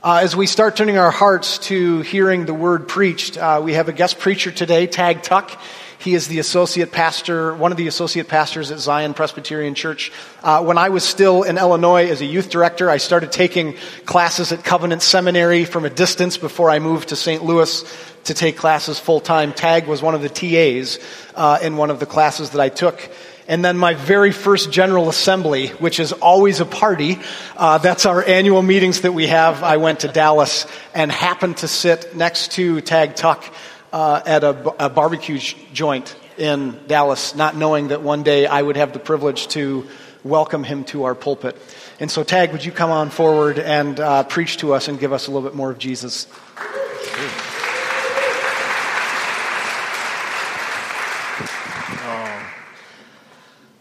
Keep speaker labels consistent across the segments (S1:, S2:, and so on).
S1: Uh, as we start turning our hearts to hearing the word preached, uh, we have a guest preacher today, Tag Tuck. He is the associate pastor, one of the associate pastors at Zion Presbyterian Church. Uh, when I was still in Illinois as a youth director, I started taking classes at Covenant Seminary from a distance before I moved to St. Louis to take classes full time. Tag was one of the TAs uh, in one of the classes that I took. And then my very first General Assembly, which is always a party, uh, that's our annual meetings that we have. I went to Dallas and happened to sit next to Tag Tuck uh, at a, a barbecue joint in Dallas, not knowing that one day I would have the privilege to welcome him to our pulpit. And so, Tag, would you come on forward and uh, preach to us and give us a little bit more of Jesus?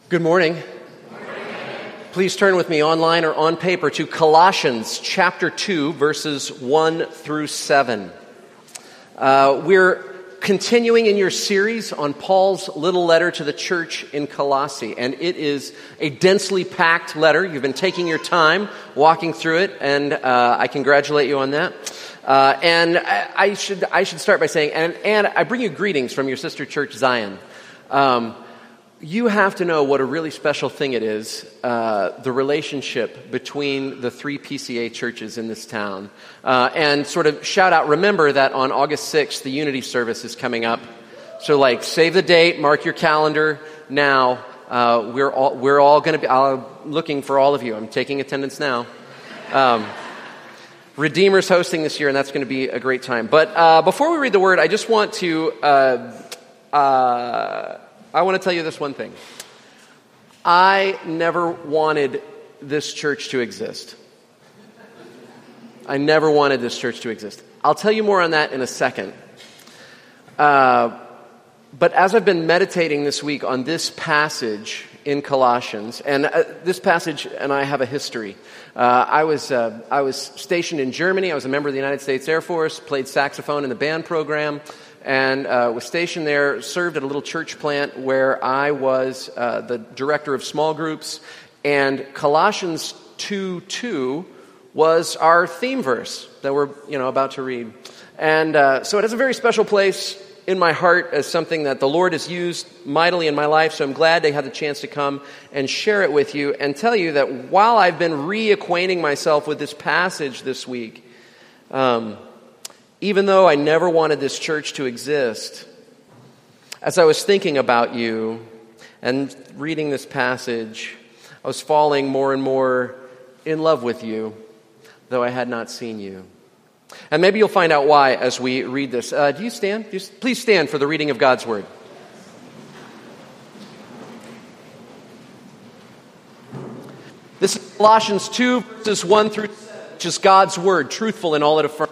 S2: Good morning. Please turn with me online or on paper to Colossians chapter 2, verses 1 through 7. Uh, we're continuing in your series on Paul's little letter to the church in Colossae, and it is a densely packed letter. You've been taking your time walking through it, and uh, I congratulate you on that. Uh, and I, I, should, I should start by saying, and, and I bring you greetings from your sister church, Zion. Um, you have to know what a really special thing it is uh, the relationship between the three PCA churches in this town. Uh, and sort of shout out, remember that on August 6th, the Unity service is coming up. So, like, save the date, mark your calendar now. Uh, we're all, we're all going to be I'm looking for all of you. I'm taking attendance now. Um, Redeemer's hosting this year, and that's going to be a great time. But uh, before we read the word, I just want to uh, uh, I want to tell you this one thing. I never wanted this church to exist. I never wanted this church to exist. I'll tell you more on that in a second. Uh, but as I've been meditating this week on this passage in Colossians, and uh, this passage and I have a history. Uh, I, was, uh, I was stationed in Germany. I was a member of the United States Air Force, played saxophone in the band program and uh, was stationed there, served at a little church plant where I was uh, the director of small groups. And Colossians 2 2 was our theme verse that we're you know, about to read. And uh, so it has a very special place in my heart as something that the Lord has used mightily in my life. So I'm glad they had the chance to come and share it with you and tell you that while I've been reacquainting myself with this passage this week, um, even though I never wanted this church to exist, as I was thinking about you and reading this passage, I was falling more and more in love with you, though I had not seen you. And maybe you'll find out why as we read this. Uh, do you stand? Do you, please stand for the reading of God's Word. This is Colossians 2, verses 1 through 7, which is God's Word, truthful in all it affirms.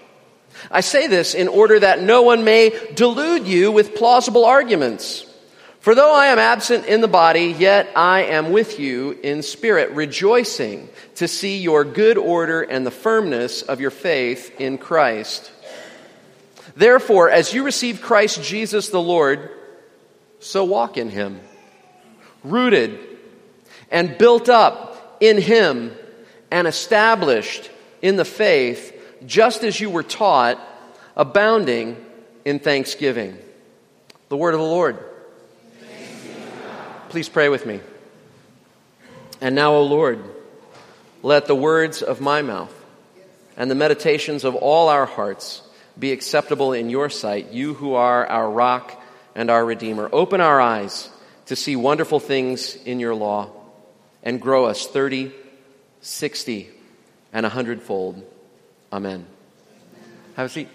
S2: I say this in order that no one may delude you with plausible arguments. For though I am absent in the body, yet I am with you in spirit, rejoicing to see your good order and the firmness of your faith in Christ. Therefore, as you receive Christ Jesus the Lord, so walk in him, rooted and built up in him and established in the faith just as you were taught, abounding in thanksgiving. The word of the Lord. Please pray with me. And now, O Lord, let the words of my mouth and the meditations of all our hearts be acceptable in your sight, you who are our rock and our redeemer. Open our eyes to see wonderful things in your law and grow us 30, 60, and a hundredfold. Amen. Have a seat.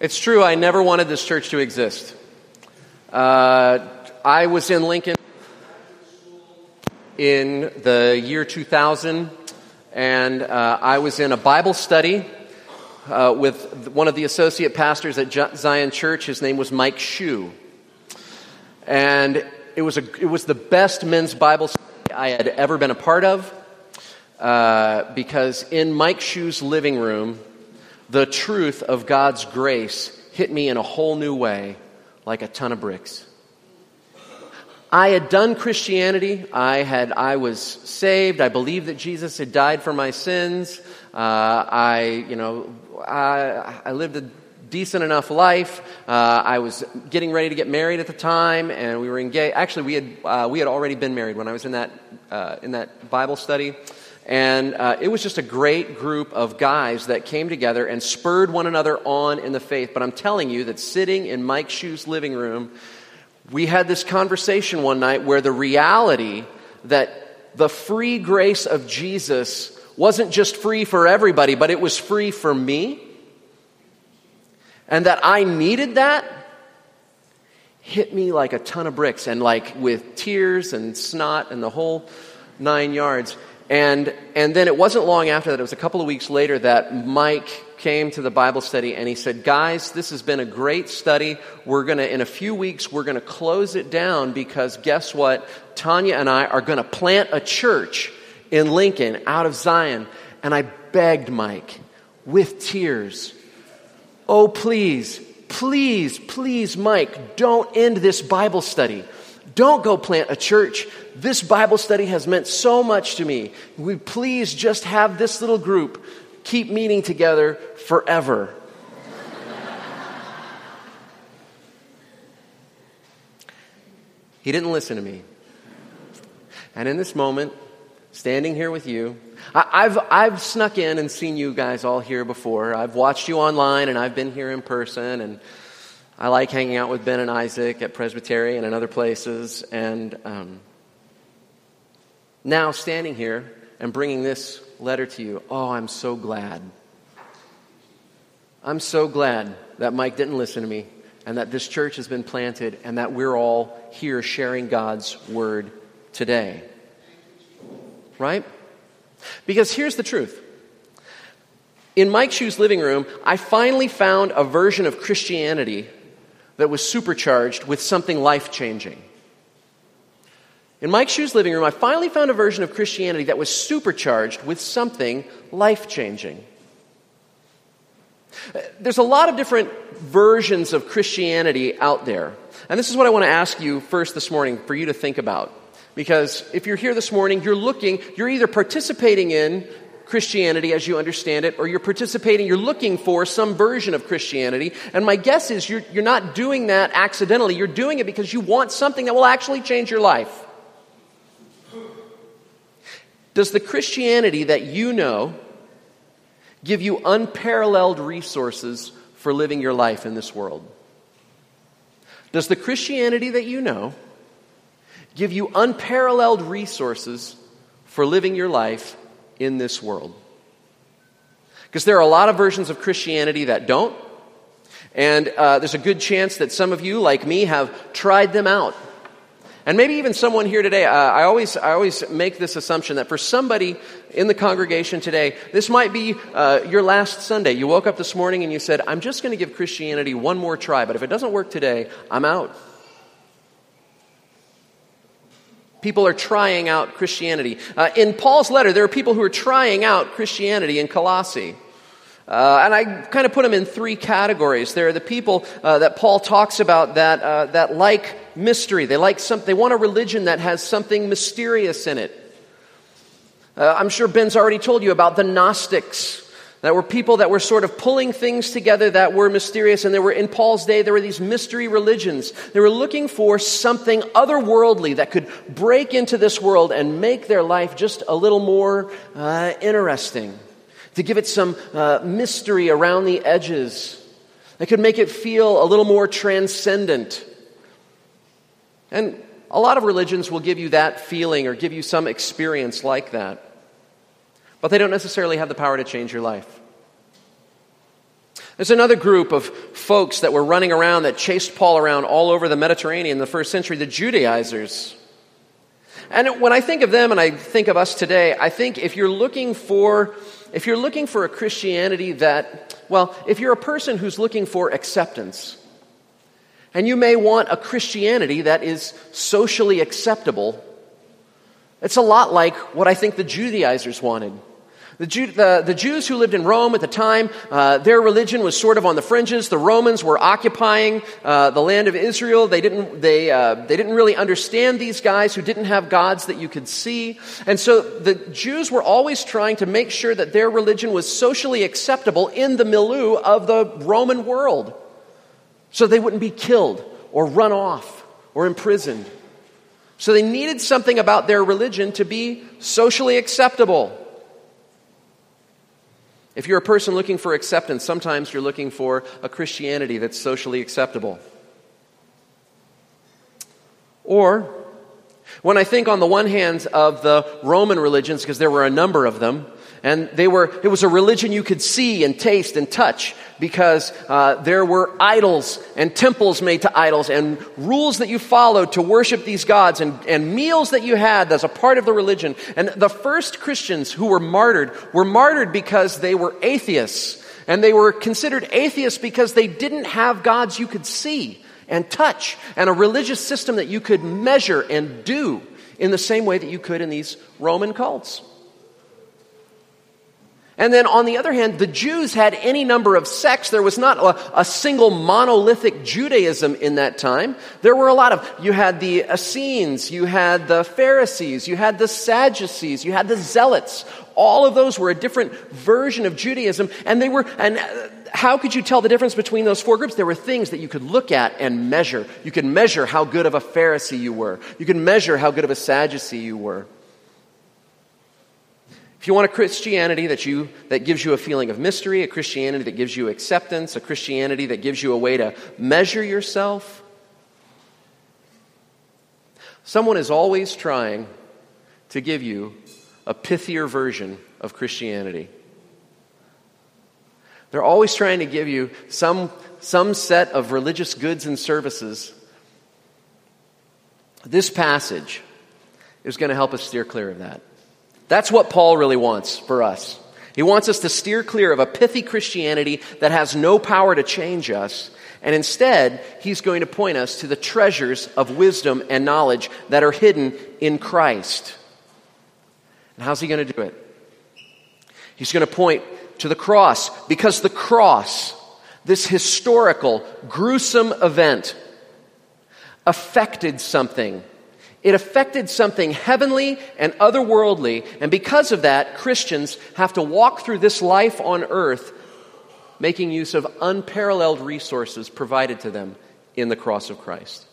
S2: It's true, I never wanted this church to exist. Uh, I was in Lincoln in the year 2000, and uh, I was in a Bible study uh, with one of the associate pastors at Zion Church. His name was Mike Shue. And it was, a, it was the best men's Bible study I had ever been a part of uh, because in Mike Shue's living room, the truth of God's grace hit me in a whole new way, like a ton of bricks. I had done Christianity. I had, I was saved. I believed that Jesus had died for my sins. Uh, I, you know, I, I lived a decent enough life. Uh, I was getting ready to get married at the time, and we were engaged. Actually, we had uh, we had already been married when I was in that uh, in that Bible study. And uh, it was just a great group of guys that came together and spurred one another on in the faith. But I'm telling you that sitting in Mike Shue's living room, we had this conversation one night where the reality that the free grace of Jesus wasn't just free for everybody, but it was free for me, and that I needed that hit me like a ton of bricks and like with tears and snot and the whole nine yards. And, and then it wasn't long after that, it was a couple of weeks later that Mike came to the Bible study and he said, Guys, this has been a great study. We're going to, in a few weeks, we're going to close it down because guess what? Tanya and I are going to plant a church in Lincoln out of Zion. And I begged Mike with tears, Oh, please, please, please, Mike, don't end this Bible study. Don't go plant a church. This Bible study has meant so much to me. We please just have this little group keep meeting together forever. he didn't listen to me. And in this moment, standing here with you, I, have I've snuck in and seen you guys all here before. I've watched you online and I've been here in person and I like hanging out with Ben and Isaac at Presbyterian and other places. And um, now, standing here and bringing this letter to you, oh, I'm so glad. I'm so glad that Mike didn't listen to me and that this church has been planted and that we're all here sharing God's word today. Right? Because here's the truth. In Mike Shue's living room, I finally found a version of Christianity that was supercharged with something life changing. In Mike Shue's living room, I finally found a version of Christianity that was supercharged with something life changing. There's a lot of different versions of Christianity out there. And this is what I want to ask you first this morning for you to think about. Because if you're here this morning, you're looking, you're either participating in Christianity as you understand it, or you're participating, you're looking for some version of Christianity. And my guess is you're, you're not doing that accidentally. You're doing it because you want something that will actually change your life. Does the Christianity that you know give you unparalleled resources for living your life in this world? Does the Christianity that you know give you unparalleled resources for living your life in this world. Because there are a lot of versions of Christianity that don't. And uh, there's a good chance that some of you, like me, have tried them out. And maybe even someone here today, uh, I, always, I always make this assumption that for somebody in the congregation today, this might be uh, your last Sunday. You woke up this morning and you said, I'm just going to give Christianity one more try, but if it doesn't work today, I'm out. People are trying out Christianity. Uh, in Paul's letter, there are people who are trying out Christianity in Colossae. Uh, and I kind of put them in three categories. There are the people uh, that Paul talks about that, uh, that like mystery. They like some, they want a religion that has something mysterious in it. Uh, I'm sure Ben's already told you about the Gnostics. That were people that were sort of pulling things together that were mysterious. And there were, in Paul's day, there were these mystery religions. They were looking for something otherworldly that could break into this world and make their life just a little more uh, interesting. To give it some uh, mystery around the edges. That could make it feel a little more transcendent. And a lot of religions will give you that feeling or give you some experience like that but they don't necessarily have the power to change your life. There's another group of folks that were running around that chased Paul around all over the Mediterranean in the first century, the Judaizers. And when I think of them and I think of us today, I think if you're looking for if you're looking for a Christianity that, well, if you're a person who's looking for acceptance, and you may want a Christianity that is socially acceptable, it's a lot like what I think the Judaizers wanted. The, Jew, the, the, Jews who lived in Rome at the time, uh, their religion was sort of on the fringes. The Romans were occupying uh, the land of Israel. They didn't, they, uh, they didn't really understand these guys who didn't have gods that you could see. And so the Jews were always trying to make sure that their religion was socially acceptable in the milieu of the Roman world. So they wouldn't be killed or run off or imprisoned. So they needed something about their religion to be socially acceptable. If you're a person looking for acceptance, sometimes you're looking for a Christianity that's socially acceptable. Or, when I think on the one hand of the Roman religions, because there were a number of them, and they were, it was a religion you could see and taste and touch because uh, there were idols and temples made to idols and rules that you followed to worship these gods and, and meals that you had as a part of the religion. And the first Christians who were martyred were martyred because they were atheists. And they were considered atheists because they didn't have gods you could see and touch and a religious system that you could measure and do in the same way that you could in these Roman cults. And then on the other hand, the Jews had any number of sects. There was not a, a, single monolithic Judaism in that time. There were a lot of, you had the Essenes, you had the Pharisees, you had the Sadducees, you had the Zealots. All of those were a different version of Judaism. And they were, and uh, how could you tell the difference between those four groups? There were things that you could look at and measure. You could measure how good of a Pharisee you were. You could measure how good of a Sadducee you were. If you want a Christianity that, you, that gives you a feeling of mystery, a Christianity that gives you acceptance, a Christianity that gives you a way to measure yourself, someone is always trying to give you a pithier version of Christianity. They're always trying to give you some, some set of religious goods and services. This passage is going to help us steer clear of that. That's what Paul really wants for us. He wants us to steer clear of a pithy Christianity that has no power to change us. And instead, he's going to point us to the treasures of wisdom and knowledge that are hidden in Christ. And how's he going to do it? He's going to point to the cross because the cross, this historical, gruesome event, affected something it affected something heavenly and otherworldly, and because of that, Christians have to walk through this life on earth making use of unparalleled resources provided to them in the cross of Christ.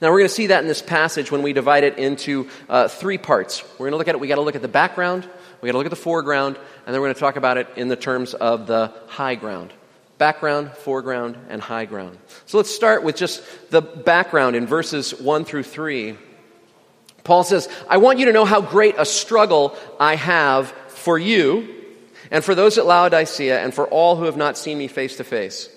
S2: Now, we're going to see that in this passage when we divide it into uh, three parts. We're going to look at it, we got to look at the background, we got to look at the foreground, and then we're going to talk about it in the terms of the high ground background, foreground, and high ground. So let's start with just the background in verses 1 through 3. Paul says, I want you to know how great a struggle I have for you and for those at Laodicea and for all who have not seen me face to face.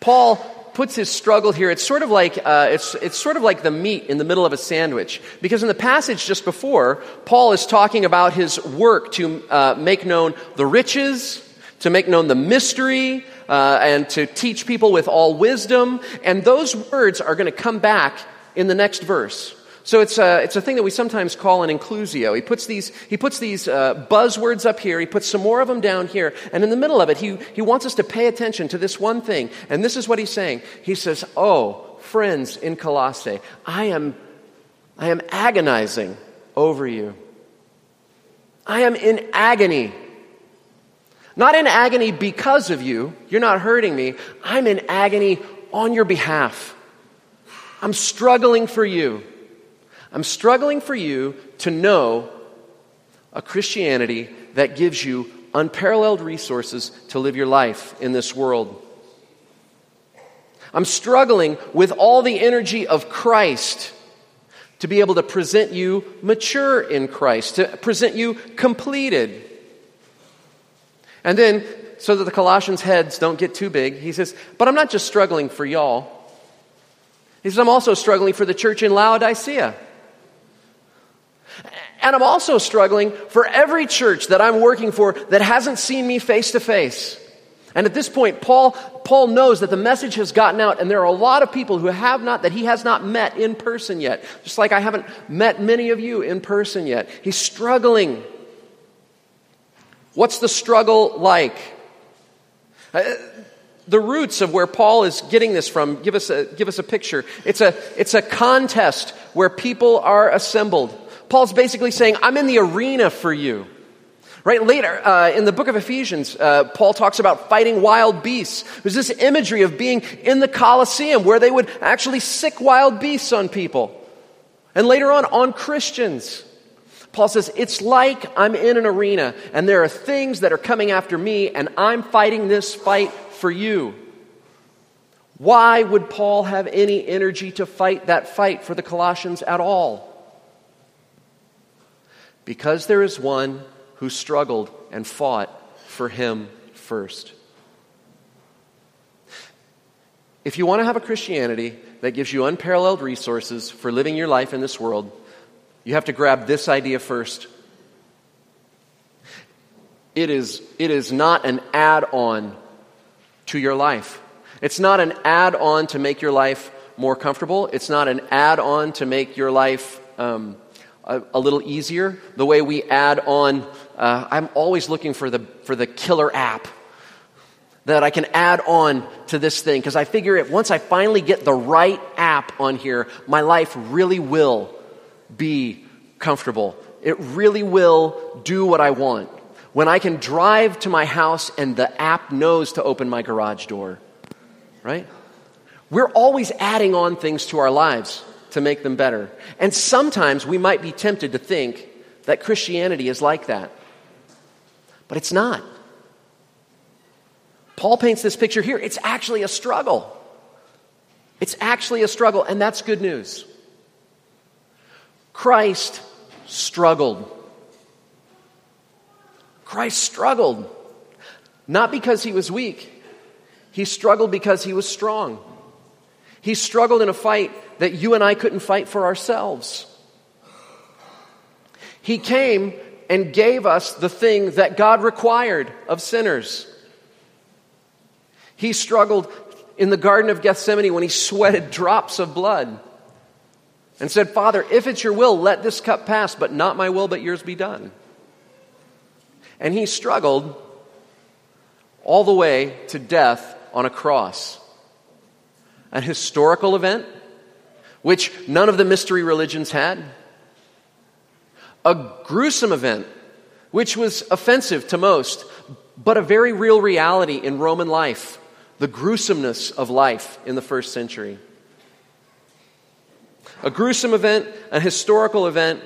S2: Paul puts his struggle here. It's sort of like uh, it's it's sort of like the meat in the middle of a sandwich. Because in the passage just before, Paul is talking about his work to uh, make known the riches, to make known the mystery, uh, and to teach people with all wisdom. And those words are going to come back in the next verse. So it's a, it's a thing that we sometimes call an inclusio. He puts these, he puts these uh, buzzwords up here, he puts some more of them down here, and in the middle of it, he, he wants us to pay attention to this one thing. And this is what he's saying. He says, Oh, friends in Colossae, I am, I am agonizing over you. I am in agony. Not in agony because of you. You're not hurting me. I'm in agony on your behalf. I'm struggling for you. I'm struggling for you to know a Christianity that gives you unparalleled resources to live your life in this world. I'm struggling with all the energy of Christ to be able to present you mature in Christ, to present you completed. And then so that the Colossians' heads don't get too big, he says, But I'm not just struggling for y'all. He says, I'm also struggling for the church in Laodicea. And I'm also struggling for every church that I'm working for that hasn't seen me face to face. And at this point, Paul, Paul knows that the message has gotten out, and there are a lot of people who have not, that he has not met in person yet. Just like I haven't met many of you in person yet. He's struggling. What's the struggle like? Uh, the roots of where Paul is getting this from give us a, give us a picture. It's a, it's a contest where people are assembled. Paul's basically saying, I'm in the arena for you. Right later uh, in the book of Ephesians, uh, Paul talks about fighting wild beasts. There's this imagery of being in the Colosseum where they would actually sic wild beasts on people. And later on, on Christians. Paul says, It's like I'm in an arena and there are things that are coming after me and I'm fighting this fight for you. Why would Paul have any energy to fight that fight for the Colossians at all? Because there is one who struggled and fought for him first. If you want to have a Christianity that gives you unparalleled resources for living your life in this world, you have to grab this idea first. It is, it is not an add on to your life. It's not an add on to make your life more comfortable. It's not an add on to make your life um, a, a, little easier. The way we add on uh, I'm always looking for the, for the killer app that I can add on to this thing because I figure it once I finally get the right app on here, my life really will be comfortable. It really will do what I want. When I can drive to my house and the app knows to open my garage door, right? We're always adding on things to our lives to make them better. And sometimes we might be tempted to think that Christianity is like that. But it's not. Paul paints this picture here. It's actually a struggle. It's actually a struggle, and that's good news. Christ struggled. Christ struggled. Not because he was weak, he struggled because he was strong. He struggled in a fight that you and I couldn't fight for ourselves. He came and gave us the thing that God required of sinners. He struggled in the Garden of Gethsemane when he sweated drops of blood and said, Father, if it's your will, let this cup pass, but not my will, but yours be done. And he struggled all the way to death on a cross. An historical event, which none of the mystery religions had a gruesome event, which was offensive to most, but a very real reality in Roman life the gruesomeness of life in the first century. A gruesome event, a historical event,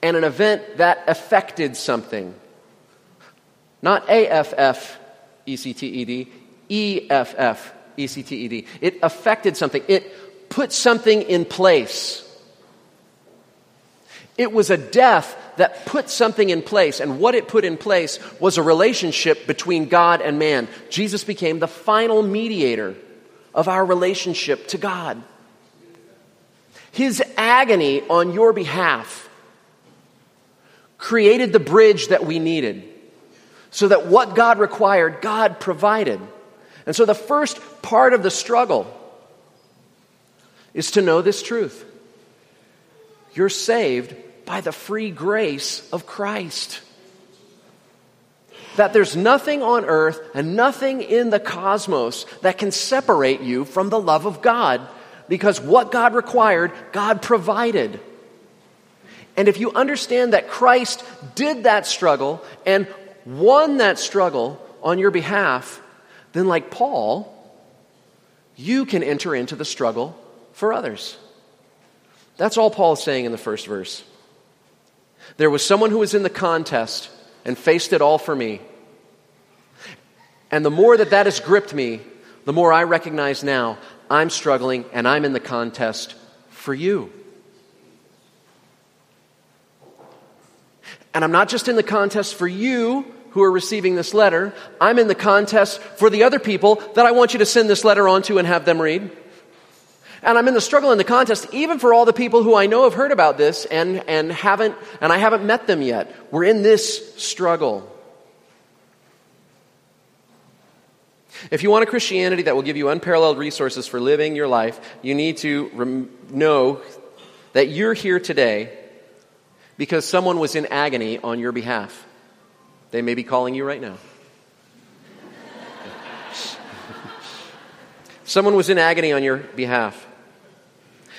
S2: and an event that affected something. Not A F F E C T E D, E F F E C T E D. It affected something, it put something in place. It was a death that put something in place, and what it put in place was a relationship between God and man. Jesus became the final mediator of our relationship to God. His agony on your behalf created the bridge that we needed so that what God required, God provided. And so the first part of the struggle is to know this truth. You're saved by the free grace of Christ. That there's nothing on earth and nothing in the cosmos that can separate you from the love of God because what God required, God provided. And if you understand that Christ did that struggle and won that struggle on your behalf, then, like Paul, you can enter into the struggle for others. That's all Paul is saying in the first verse. There was someone who was in the contest and faced it all for me. And the more that that has gripped me, the more I recognize now I'm struggling and I'm in the contest for you. And I'm not just in the contest for you who are receiving this letter. I'm in the contest for the other people that I want you to send this letter on to and have them read. And I'm in the struggle in the contest, even for all the people who I know have heard about this and, and haven't, and I haven't met them yet. We're in this struggle. If you want a Christianity that will give you unparalleled resources for living your life, you need to rem- know that you're here today because someone was in agony on your behalf. They may be calling you right now. someone was in agony on your behalf.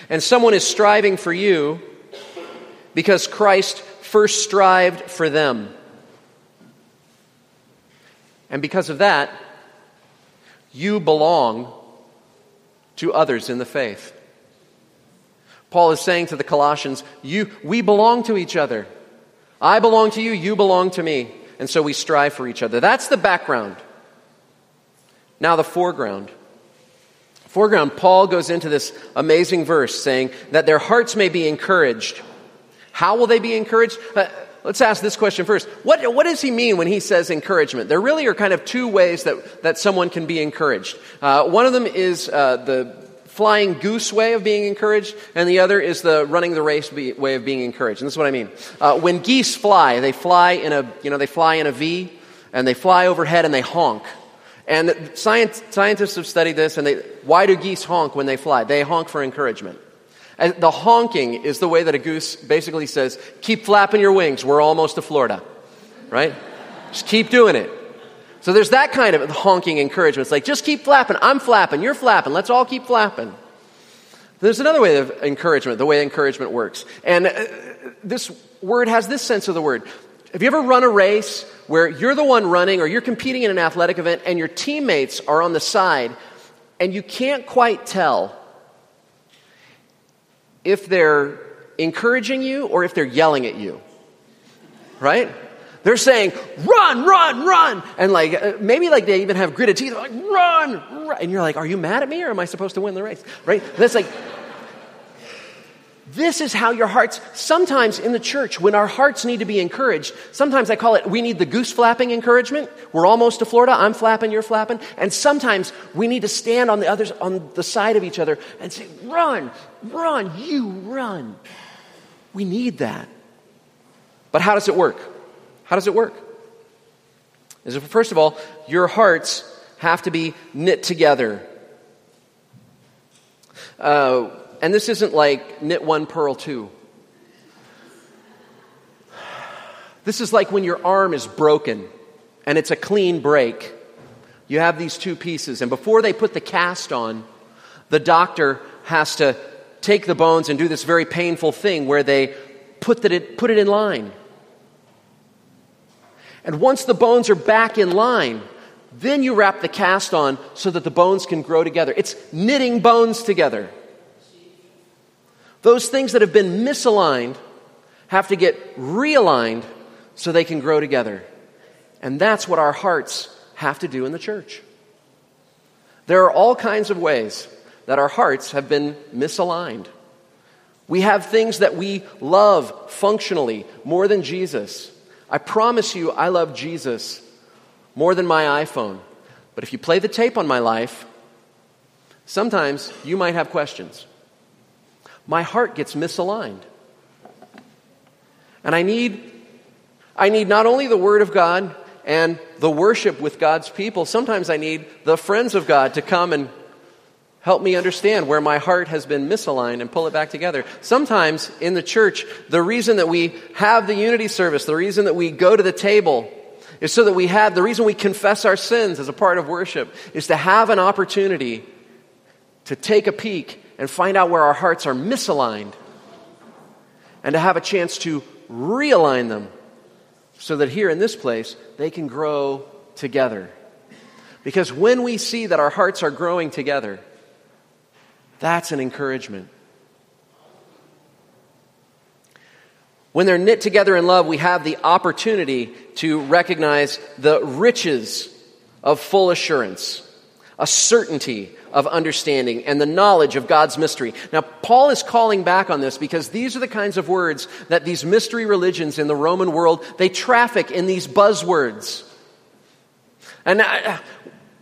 S2: And someone is striving for you because Christ first strived for them. And because of that, you belong to others in the faith. Paul is saying to the Colossians, you, we belong to each other. I belong to you, you belong to me. And so we strive for each other. That's the background. Now, the foreground. Foreground, Paul goes into this amazing verse saying that their hearts may be encouraged. How will they be encouraged? Uh, let's ask this question first. What, what does he mean when he says encouragement? There really are kind of two ways that, that someone can be encouraged. Uh, one of them is uh, the flying goose way of being encouraged, and the other is the running the race way of being encouraged. And this is what I mean. Uh, when geese fly, they fly in a, you know, they fly in a V, and they fly overhead and they honk. And science, scientists have studied this, and they, why do geese honk when they fly? They honk for encouragement. And the honking is the way that a goose basically says, keep flapping your wings, we're almost to Florida. Right? Just keep doing it. So there's that kind of honking encouragement. It's like, just keep flapping, I'm flapping, you're flapping, let's all keep flapping. There's another way of encouragement, the way encouragement works. And uh, this word has this sense of the word. Have you ever run a race where you're the one running or you're competing in an athletic event and your teammates are on the side and you can't quite tell if they're encouraging you or if they're yelling at you? Right? They're saying, run, run, run. And like, uh, maybe like they even have gritted teeth, They're like, run, run. And you're like, are you mad at me or am I supposed to win the race? Right? That's like, this is how your hearts, sometimes in the church, when our hearts need to be encouraged, sometimes I call it, we need the goose flapping encouragement. We're almost to Florida. I'm flapping, you're flapping. And sometimes we need to stand on the others, on the side of each other and say, run, run, you run. We need that. But how does it work? How does it work? Is first of all, your hearts have to be knit together. Uh, and this isn't like knit one, purl two. This is like when your arm is broken and it's a clean break. You have these two pieces, and before they put the cast on, the doctor has to take the bones and do this very painful thing where they put, it, put it in line. And once the bones are back in line, then you wrap the cast on so that the bones can grow together. It's knitting bones together. Those things that have been misaligned have to get realigned so they can grow together. And that's what our hearts have to do in the church. There are all kinds of ways that our hearts have been misaligned. We have things that we love functionally more than Jesus. I promise you, I love Jesus more than my iPhone. But if you play the tape on my life, sometimes you might have questions my heart gets misaligned. And I need, I need not only the Word of God and the worship with God's people, sometimes I need the friends of God to come and help me understand where my heart has been misaligned and pull it back together. Sometimes in the church, the reason that we have the unity service, the reason that we go to the table, is so that we have, the reason we confess our sins as a part of worship is to have an opportunity to take a peek and find out where our hearts are misaligned and to have a chance to realign them so that here in this place they can grow together. Because when we see that our hearts are growing together, that's an encouragement. When they're knit together in love, we have the opportunity to recognize the riches of full assurance. a certainty of understanding and the knowledge of God's mystery. Now, Paul is calling back on this because these are the kinds of words that these mystery religions in the Roman world, they traffic in these buzzwords. And uh,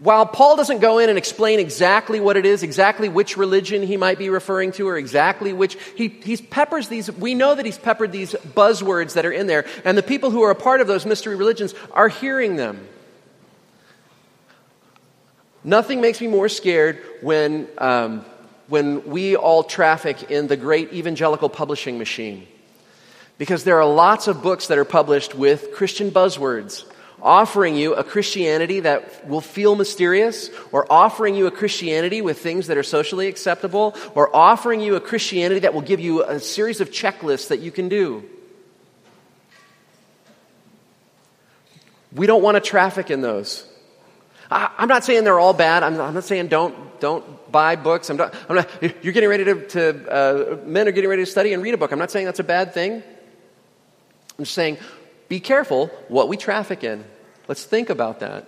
S2: while Paul doesn't go in and explain exactly what it is, exactly which religion he might be referring to, or exactly which, he, he peppers these, we know that he's peppered these buzzwords that are in there, and the people who are a part of those mystery religions are hearing them. Nothing makes me more scared when, um, when we all traffic in the great evangelical publishing machine. Because there are lots of books that are published with Christian buzzwords, offering you a Christianity that will feel mysterious, or offering you a Christianity with things that are socially acceptable, or offering you a Christianity that will give you a series of checklists that you can do. We don't want to traffic in those. I, am not saying they're all bad. I'm, I'm, not saying don't, don't buy books. I'm not, I'm not you're getting ready to, to uh, men are getting ready to study and read a book. I'm not saying that's a bad thing. I'm just saying be careful what we traffic in. Let's think about that.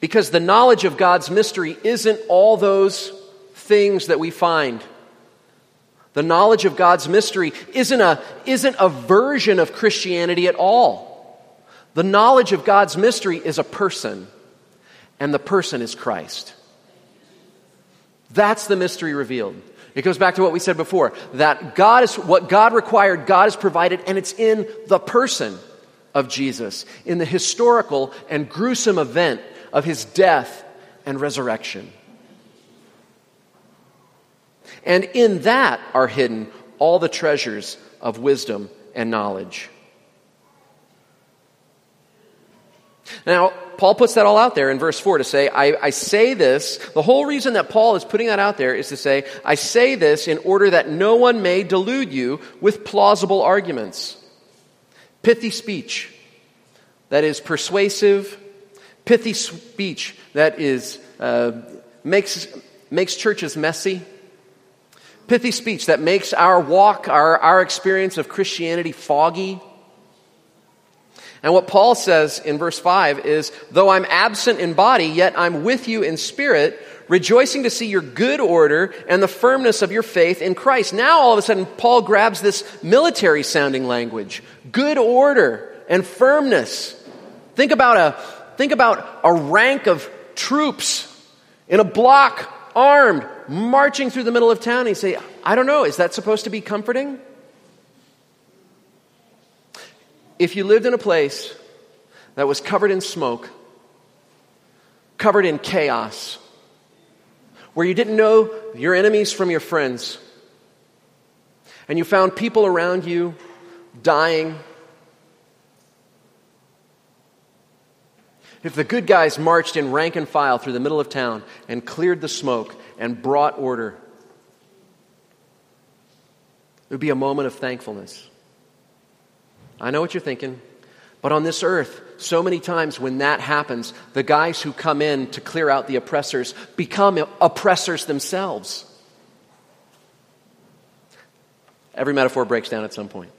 S2: Because the knowledge of God's mystery isn't all those things that we find. The knowledge of God's mystery isn't a, isn't a version of Christianity at all. The knowledge of God's mystery is a person, and the person is Christ. That's the mystery revealed. It goes back to what we said before that God is what God required, God has provided, and it's in the person of Jesus, in the historical and gruesome event of his death and resurrection. And in that are hidden all the treasures of wisdom and knowledge. Now, Paul puts that all out there in verse 4 to say, I, I, say this. The whole reason that Paul is putting that out there is to say, I say this in order that no one may delude you with plausible arguments. Pithy speech that is persuasive, pithy speech that is, uh, makes, makes churches messy, pithy speech that makes our walk, our, our experience of Christianity foggy. And what Paul says in verse 5 is, though I'm absent in body, yet I'm with you in spirit, rejoicing to see your good order and the firmness of your faith in Christ. Now all of a sudden, Paul grabs this military sounding language. Good order and firmness. Think about a, think about a rank of troops in a block, armed, marching through the middle of town. And you say, I don't know, is that supposed to be comforting? if you lived in a place that was covered in smoke, covered in chaos, where you didn't know your enemies from your friends, and you found people around you dying, if the good guys marched in rank and file through the middle of town and cleared the smoke and brought order, it would be a moment of thankfulness. I know what you're thinking. But on this earth, so many times when that happens, the guys who come in to clear out the oppressors become oppressors themselves. Every metaphor breaks down at some point.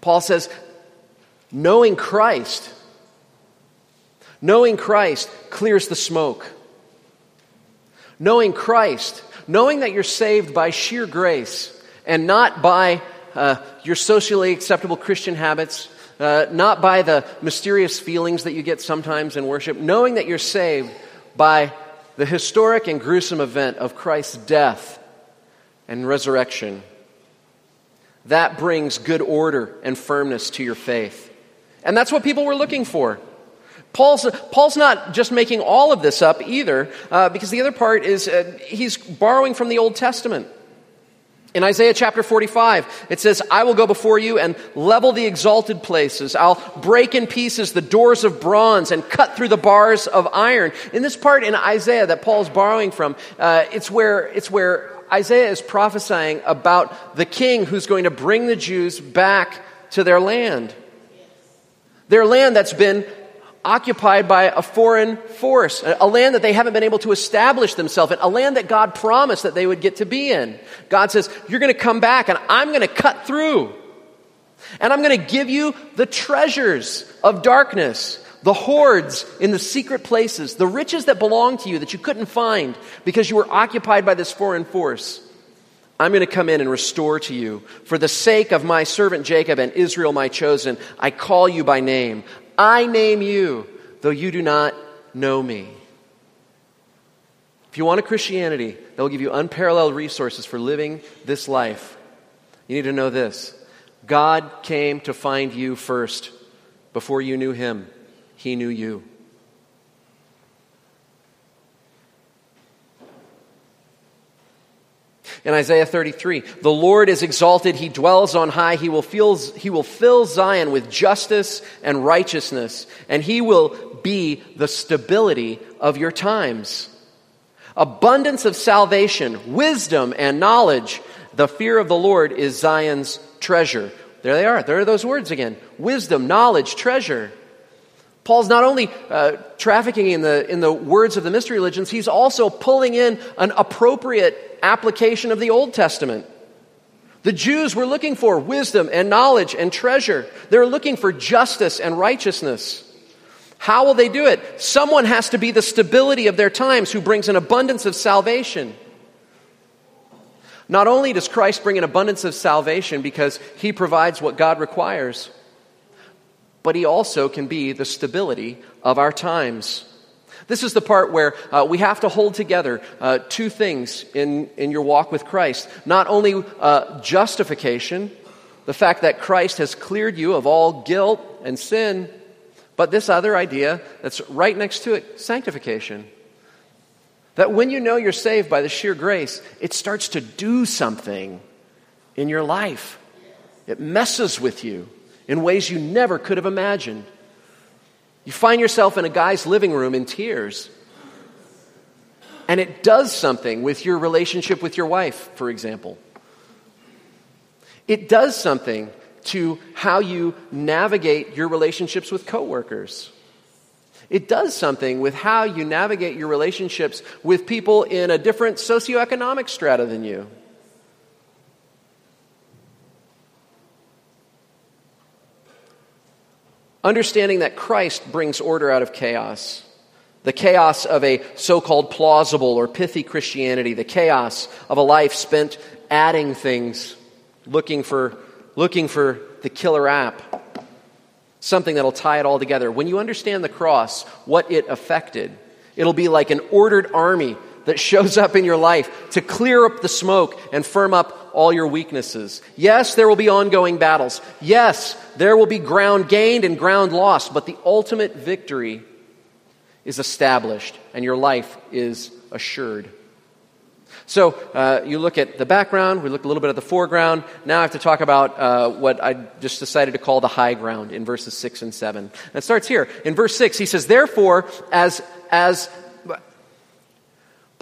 S2: Paul says, knowing Christ, knowing Christ clears the smoke. Knowing Christ, knowing that you're saved by sheer grace, and not by uh, your socially acceptable Christian habits, uh, not by the mysterious feelings that you get sometimes in worship, knowing that you're saved by the historic and gruesome event of Christ's death and resurrection. That brings good order and firmness to your faith. And that's what people were looking for. Paul's, Paul's not just making all of this up either, uh, because the other part is uh, he's borrowing from the Old Testament. In Isaiah chapter 45, it says, I will go before you and level the exalted places. I'll break in pieces the doors of bronze and cut through the bars of iron. In this part in Isaiah that Paul's borrowing from, uh, it's, where, it's where Isaiah is prophesying about the king who's going to bring the Jews back to their land. Their land that's been occupied by a foreign force, a land that they haven't been able to establish themselves in, a land that God promised that they would get to be in. God says, You're going to come back and I'm going to cut through. And I'm going to give you the treasures of darkness, the hoards in the secret places, the riches that belong to you that you couldn't find because you were occupied by this foreign force. I'm going to come in and restore to you. For the sake of my servant Jacob and Israel, my chosen, I call you by name. I name you, though you do not know me. If you want a Christianity that will give you unparalleled resources for living this life, you need to know this God came to find you first before you knew him. He knew you. In Isaiah 33, the Lord is exalted, he dwells on high, he will, fill, he will fill Zion with justice and righteousness, and he will be the stability of your times. Abundance of salvation, wisdom, and knowledge. The fear of the Lord is Zion's treasure. There they are. There are those words again wisdom, knowledge, treasure. Paul's not only uh, trafficking in the, in the words of the mystery religions, he's also pulling in an appropriate application of the Old Testament. The Jews were looking for wisdom and knowledge and treasure. They're looking for justice and righteousness. How will they do it? Someone has to be the stability of their times who brings an abundance of salvation. Not only does Christ bring an abundance of salvation because he provides what God requires, but he also can be the stability of our times. This is the part where uh, we have to hold together uh, two things in, in your walk with Christ. Not only uh, justification, the fact that Christ has cleared you of all guilt and sin, but this other idea that's right next to it sanctification. That when you know you're saved by the sheer grace, it starts to do something in your life. It messes with you in ways you never could have imagined. You find yourself in a guy's living room in tears. And it does something with your relationship with your wife, for example. It does something to how you navigate your relationships with coworkers. It does something with how you navigate your relationships with people in a different socioeconomic strata than you. Understanding that Christ brings order out of chaos. The chaos of a so called plausible or pithy Christianity, the chaos of a life spent adding things, looking for, looking for the killer app, something that'll tie it all together. When you understand the cross, what it affected, it'll be like an ordered army that shows up in your life to clear up the smoke and firm up all your weaknesses. Yes, there will be ongoing battles. Yes, there will be ground gained and ground lost, but the ultimate victory is established and your life is assured. So uh, you look at the background, we look a little bit at the foreground. Now I have to talk about uh, what I just decided to call the high ground in verses 6 and 7. And it starts here. In verse 6, he says, Therefore, as, as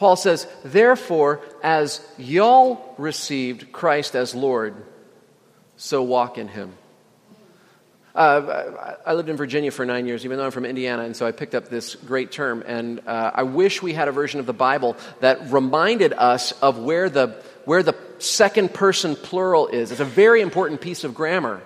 S2: Paul says, Therefore, as y'all received Christ as Lord, so walk in him. Uh, I lived in Virginia for nine years, even though I'm from Indiana, and so I picked up this great term. And uh, I wish we had a version of the Bible that reminded us of where the, where the second person plural is. It's a very important piece of grammar.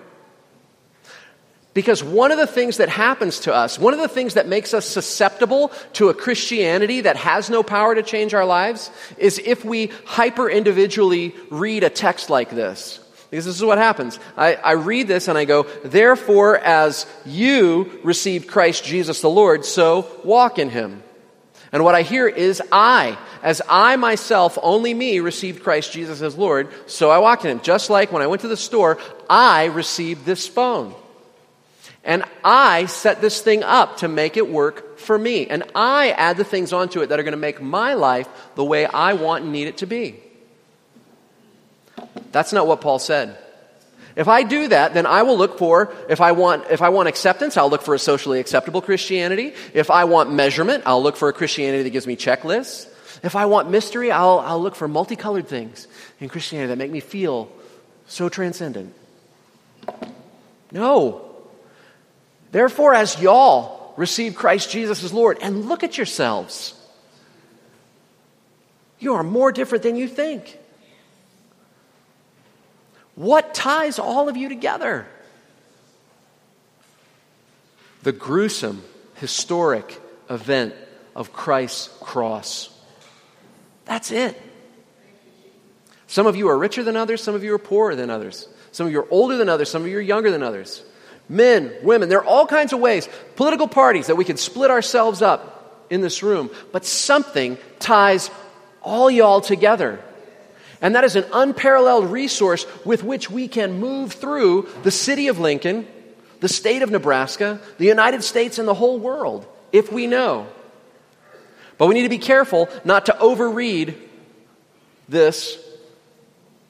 S2: Because one of the things that happens to us, one of the things that makes us susceptible to a Christianity that has no power to change our lives, is if we hyper individually read a text like this. Because this is what happens. I, I read this and I go, Therefore, as you received Christ Jesus the Lord, so walk in him. And what I hear is, I, as I myself, only me, received Christ Jesus as Lord, so I walk in him. Just like when I went to the store, I received this phone. And I set this thing up to make it work for me. And I add the things onto it that are going to make my life the way I want and need it to be. That's not what Paul said. If I do that, then I will look for, if I want, if I want acceptance, I'll look for a socially acceptable Christianity. If I want measurement, I'll look for a Christianity that gives me checklists. If I want mystery, I'll, I'll look for multicolored things in Christianity that make me feel so transcendent. No. Therefore, as y'all receive Christ Jesus as Lord, and look at yourselves, you are more different than you think. What ties all of you together? The gruesome, historic event of Christ's cross. That's it. Some of you are richer than others, some of you are poorer than others. Some of you are older than others, some of you are younger than others. Men, women, there are all kinds of ways, political parties that we can split ourselves up in this room, but something ties all y'all together. And that is an unparalleled resource with which we can move through the city of Lincoln, the state of Nebraska, the United States, and the whole world, if we know. But we need to be careful not to overread this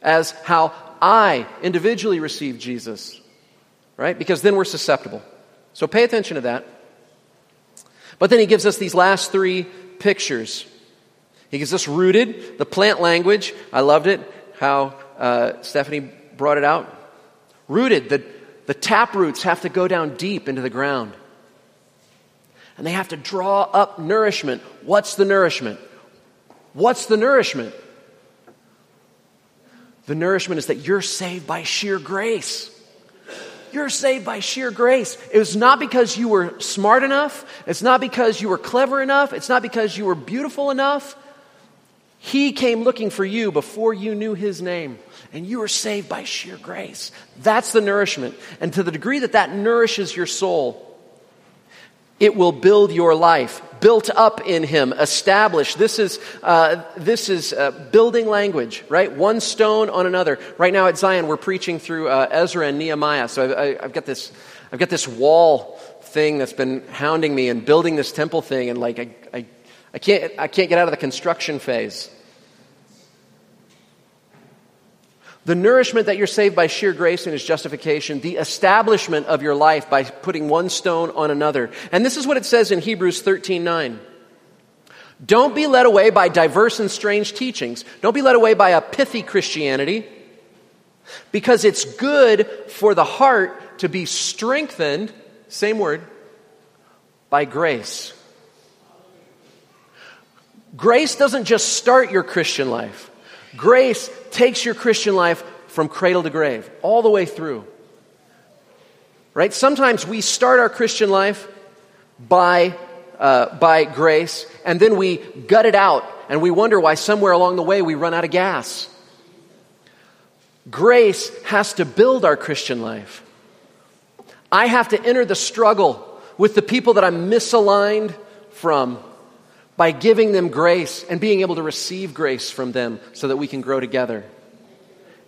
S2: as how I individually receive Jesus, right? Because then we're susceptible. So pay attention to that. But then he gives us these last three pictures. He gives us rooted, the plant language. I loved it, how uh, Stephanie brought it out. Rooted, the, the tap roots have to go down deep into the ground. And they have to draw up nourishment. What's the nourishment? What's the nourishment? The nourishment is that you're saved by sheer grace. You're saved by sheer grace. It was not because you were smart enough. It's not because you were clever enough. It's not because you were beautiful enough. He came looking for you before you knew his name, and you were saved by sheer grace. That's the nourishment. And to the degree that that nourishes your soul, it will build your life, built up in Him, established. This is, uh, this is uh, building language, right? One stone on another. Right now at Zion, we're preaching through uh, Ezra and Nehemiah. So I, have got this, I've got this wall thing that's been hounding me and building this temple thing, and like I, I, I can't, I can't get out of the construction phase. The nourishment that you're saved by sheer grace in His justification, the establishment of your life by putting one stone on another. And this is what it says in Hebrews 13 9. Don't be led away by diverse and strange teachings. Don't be led away by a pithy Christianity, because it's good for the heart to be strengthened, same word, by grace. Grace doesn't just start your Christian life. Grace takes your Christian life from cradle to grave, all the way through. Right? Sometimes we start our Christian life by, uh, by grace, and then we gut it out, and we wonder why somewhere along the way we run out of gas. Grace has to build our Christian life. I have to enter the struggle with the people that I'm misaligned from by giving them grace and being able to receive grace from them so that we can grow together.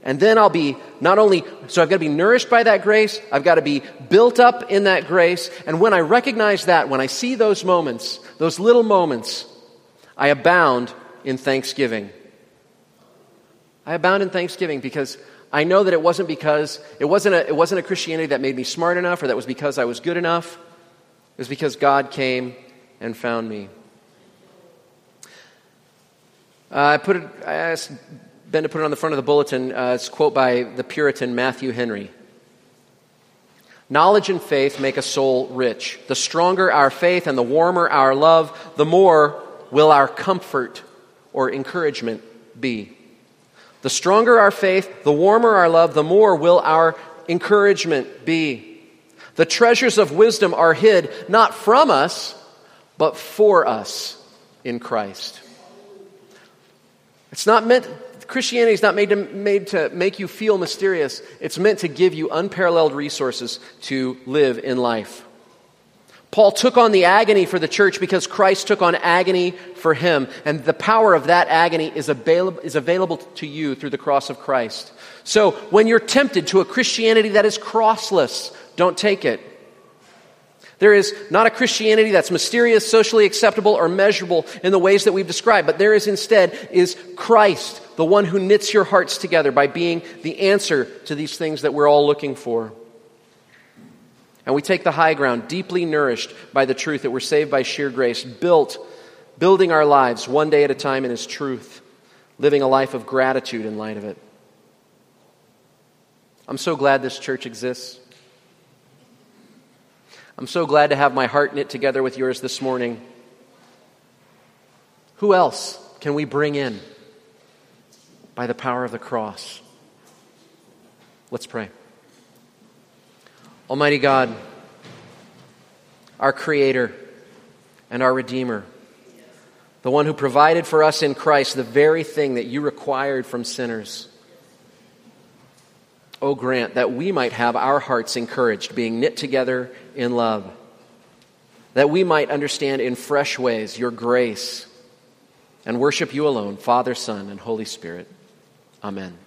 S2: And then I'll be not only, so I've got to be nourished by that grace, I've got to be built up in that grace. And when I recognize that, when I see those moments, those little moments, I abound in thanksgiving. I abound in thanksgiving because I know that it wasn't because, it wasn't a, it wasn't a Christianity that made me smart enough or that was because I was good enough. It was because God came and found me. Uh, I put it, I asked Ben to put it on the front of the bulletin. Uh, it's a quote by the Puritan Matthew Henry. Knowledge and faith make a soul rich. The stronger our faith and the warmer our love, the more will our comfort or encouragement be. The stronger our faith, the warmer our love, the more will our encouragement be. The treasures of wisdom are hid not from us, but for us in Christ. It's not meant, Christianity is not made to, made to make you feel mysterious. It's meant to give you unparalleled resources to live in life. Paul took on the agony for the church because Christ took on agony for him. And the power of that agony is is available to you through the cross of Christ. So when you're tempted to a Christianity that is crossless, don't take it. There is not a Christianity that's mysterious, socially acceptable, or measurable in the ways that we've described, but there is instead is Christ, the one who knits your hearts together by being the answer to these things that we're all looking for. And we take the high ground, deeply nourished by the truth that we're saved by sheer grace, built, building our lives one day at a time in His truth, living a life of gratitude in light of it. I'm so glad this church exists. I'm so glad to have my heart knit together with yours this morning. Who else can we bring in by the power of the cross? Let's pray. Almighty God, our Creator, and our Redeemer, the one who provided for us in Christ the very thing that you required from sinners. Oh, grant that we might have our hearts encouraged, being knit together in love, that we might understand in fresh ways your grace and worship you alone, Father, Son, and Holy Spirit. Amen.